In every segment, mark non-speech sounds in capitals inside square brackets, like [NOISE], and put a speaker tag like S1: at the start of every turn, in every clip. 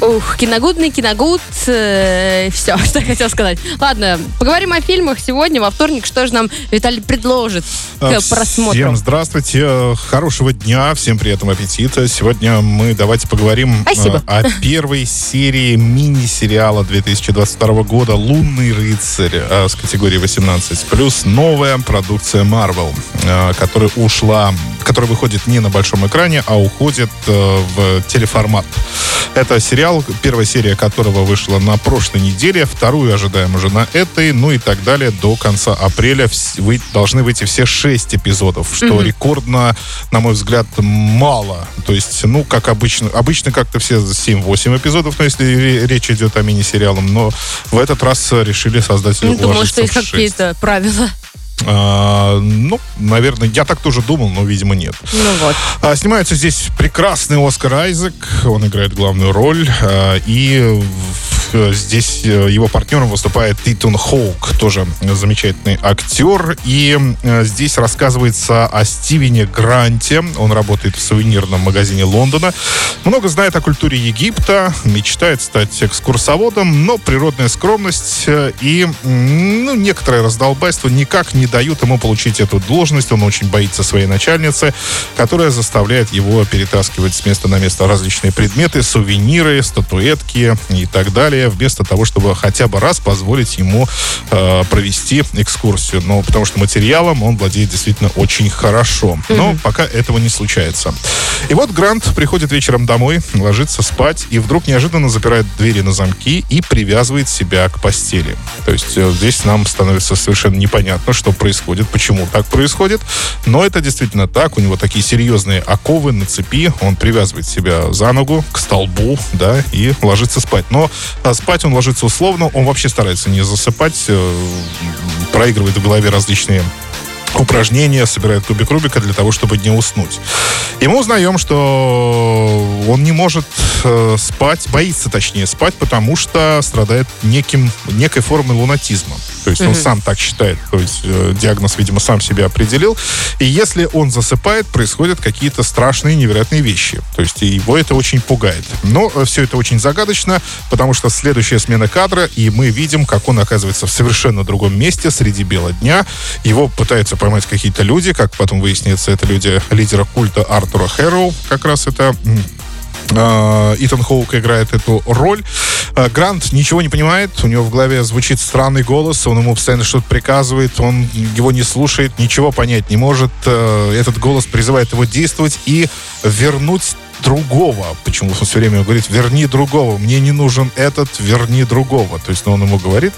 S1: Ух, киногудный киногуд. Э, все, [LAUGHS] что я хотел сказать. Ладно, поговорим о фильмах сегодня, во вторник. Что же нам Виталий предложит к
S2: А,
S1: просмотру?
S2: Всем здравствуйте, хорошего дня, всем приятного аппетита. Сегодня мы давайте поговорим
S1: Спасибо.
S2: э, о первой серии мини-сериала 2022 года «Лунный рыцарь» э, с категории 18+, плюс новая продукция Marvel, э, которая ушла, которая выходит не на большом экране, а уходит э, в телеформат. Это сериал, первая серия которого вышла на прошлой неделе, вторую ожидаем уже на этой, ну и так далее до конца апреля. Вы должны выйти все шесть эпизодов, что рекордно, на мой взгляд, мало. То есть, ну, как обычно, обычно как-то все 7-8 эпизодов, но если ре- речь идет о мини-сериалам, но в этот раз решили
S1: Ну, Думала,
S2: уложиться
S1: что есть какие-то правила.
S2: А, ну, наверное, я так тоже думал, но, видимо, нет.
S1: Ну вот.
S2: А, Снимается здесь прекрасный Оскар Айзек. Он играет главную роль. а, И в- здесь э, его партнером выступает Титун Хоук, тоже замечательный актер. И э, здесь рассказывается о Стивене Гранте. Он работает в сувенирном магазине Лондона. Много знает о культуре Египта, мечтает стать экскурсоводом, но природная скромность э, и ну, некоторое раздолбайство никак не дают ему получить эту должность. Он очень боится своей начальницы, которая заставляет его перетаскивать с места на место различные предметы, сувениры, статуэтки и так далее, вместо того, чтобы хотя бы раз позволить ему э, провести экскурсию. Но потому что материалом он владеет действительно очень хорошо. Но пока этого не случается. И вот Грант приходит вечером домой, ложится спать и вдруг неожиданно запирает двери на замки и привязывает себя к постели. То есть э, здесь нам становится совершенно непонятно, что происходит, почему так происходит. Но это действительно так. У него такие серьезные оковы на цепи. Он привязывает себя за ногу к столбу, да, и ложится спать. Но а, спать он ложится условно. Он вообще старается не засыпать. э, проигрывает в голове различные упражнения, собирает кубик Рубика для того, чтобы не уснуть. И мы узнаем, что он не может э, спать, боится точнее спать, потому что страдает неким, некой формой лунатизма. То есть он сам так считает, то есть э, диагноз, видимо, сам себе определил. И если он засыпает, происходят какие-то страшные, невероятные вещи. То есть его это очень пугает. Но э, все это очень загадочно, потому что следующая смена кадра, и мы видим, как он оказывается в совершенно другом месте среди бела дня. Его пытаются поймать какие-то люди, как потом выяснится, это люди лидера культа Артура Хэрроу, как раз это а, Итан Хоук играет эту роль. А, Грант ничего не понимает, у него в голове звучит странный голос, он ему постоянно что-то приказывает, он его не слушает, ничего понять не может. Э, Этот голос призывает его действовать и вернуть другого. Почему он все время говорит, верни другого, мне не нужен этот, верни другого. То есть ну, он ему говорит.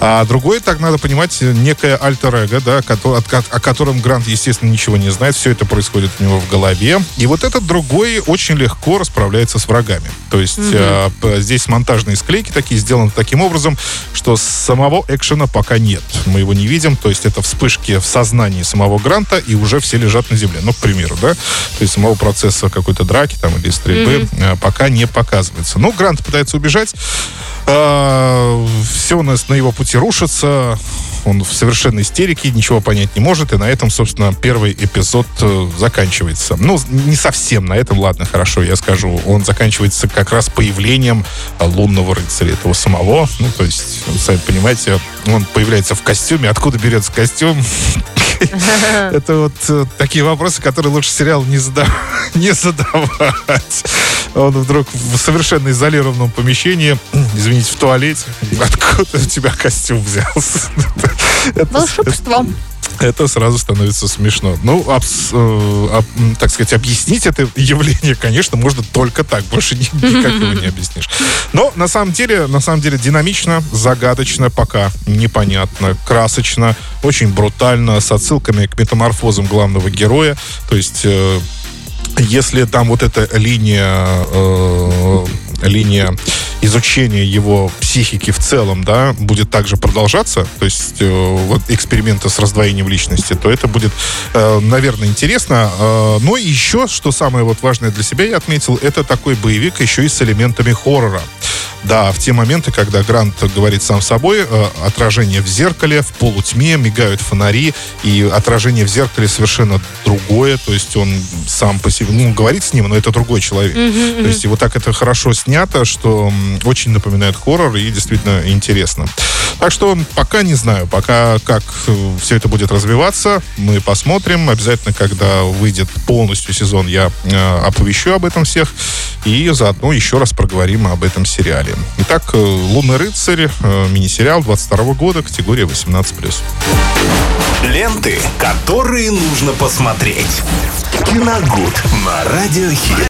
S2: А другой, так надо понимать, некое альтер-эго, да, кото- от- от- о котором Грант, естественно, ничего не знает. Все это происходит у него в голове. И вот этот другой очень легко расправляется с врагами. То есть э, п- здесь монтажные склейки такие сделаны таким образом, что самого экшена пока нет. Мы его не видим. То есть это вспышки в сознании самого Гранта, и уже все лежат на земле. Ну, к примеру, да. То есть самого процесса какой-то драки там или стрельбы э, пока не показывается. Ну, Грант пытается убежать. все у нас на его пути рушится. Он в совершенной истерике, ничего понять не может. И на этом, собственно, первый эпизод э, заканчивается. Ну, не совсем на этом, ладно, хорошо, я скажу. Он заканчивается как раз появлением э, лунного рыцаря этого самого. Ну, то есть, сами понимаете, он появляется в костюме. Откуда берется костюм? [LAUGHS] Это вот э, такие вопросы, которые лучше сериал не, зада- [LAUGHS] не задавать. Он вдруг в совершенно изолированном помещении, извините, в туалете. Откуда у тебя костюм взялся? [LAUGHS] Это-
S1: Волшебство.
S2: Это сразу становится смешно. Ну, абс- э, об- так сказать, объяснить это явление, конечно, можно только так. Больше ни- никак его не объяснишь. Но на самом деле, на самом деле динамично, загадочно, пока непонятно, красочно, очень брутально, с отсылками к метаморфозам главного героя. То есть э, если там вот эта линия, э, линия изучения его психики в целом, да, будет также продолжаться, то есть э, вот эксперименты с раздвоением личности, то это будет, э, наверное, интересно. Э, но еще, что самое вот важное для себя я отметил, это такой боевик еще и с элементами хоррора. Да, в те моменты, когда Грант говорит сам собой, э, отражение в зеркале, в полутьме, мигают фонари, и отражение в зеркале совершенно другое, то есть он сам по себе, ну, говорит с ним, но это другой человек. То есть и вот так это хорошо снято, что очень напоминает хоррор и действительно интересно. Так что пока не знаю, пока как все это будет развиваться, мы посмотрим. Обязательно, когда выйдет полностью сезон, я э, оповещу об этом всех. И заодно еще раз проговорим об этом сериале. Итак, э, «Лунный рыцарь», э, мини-сериал 22 года, категория 18+.
S3: Ленты, которые нужно посмотреть. Киногуд на радиохит.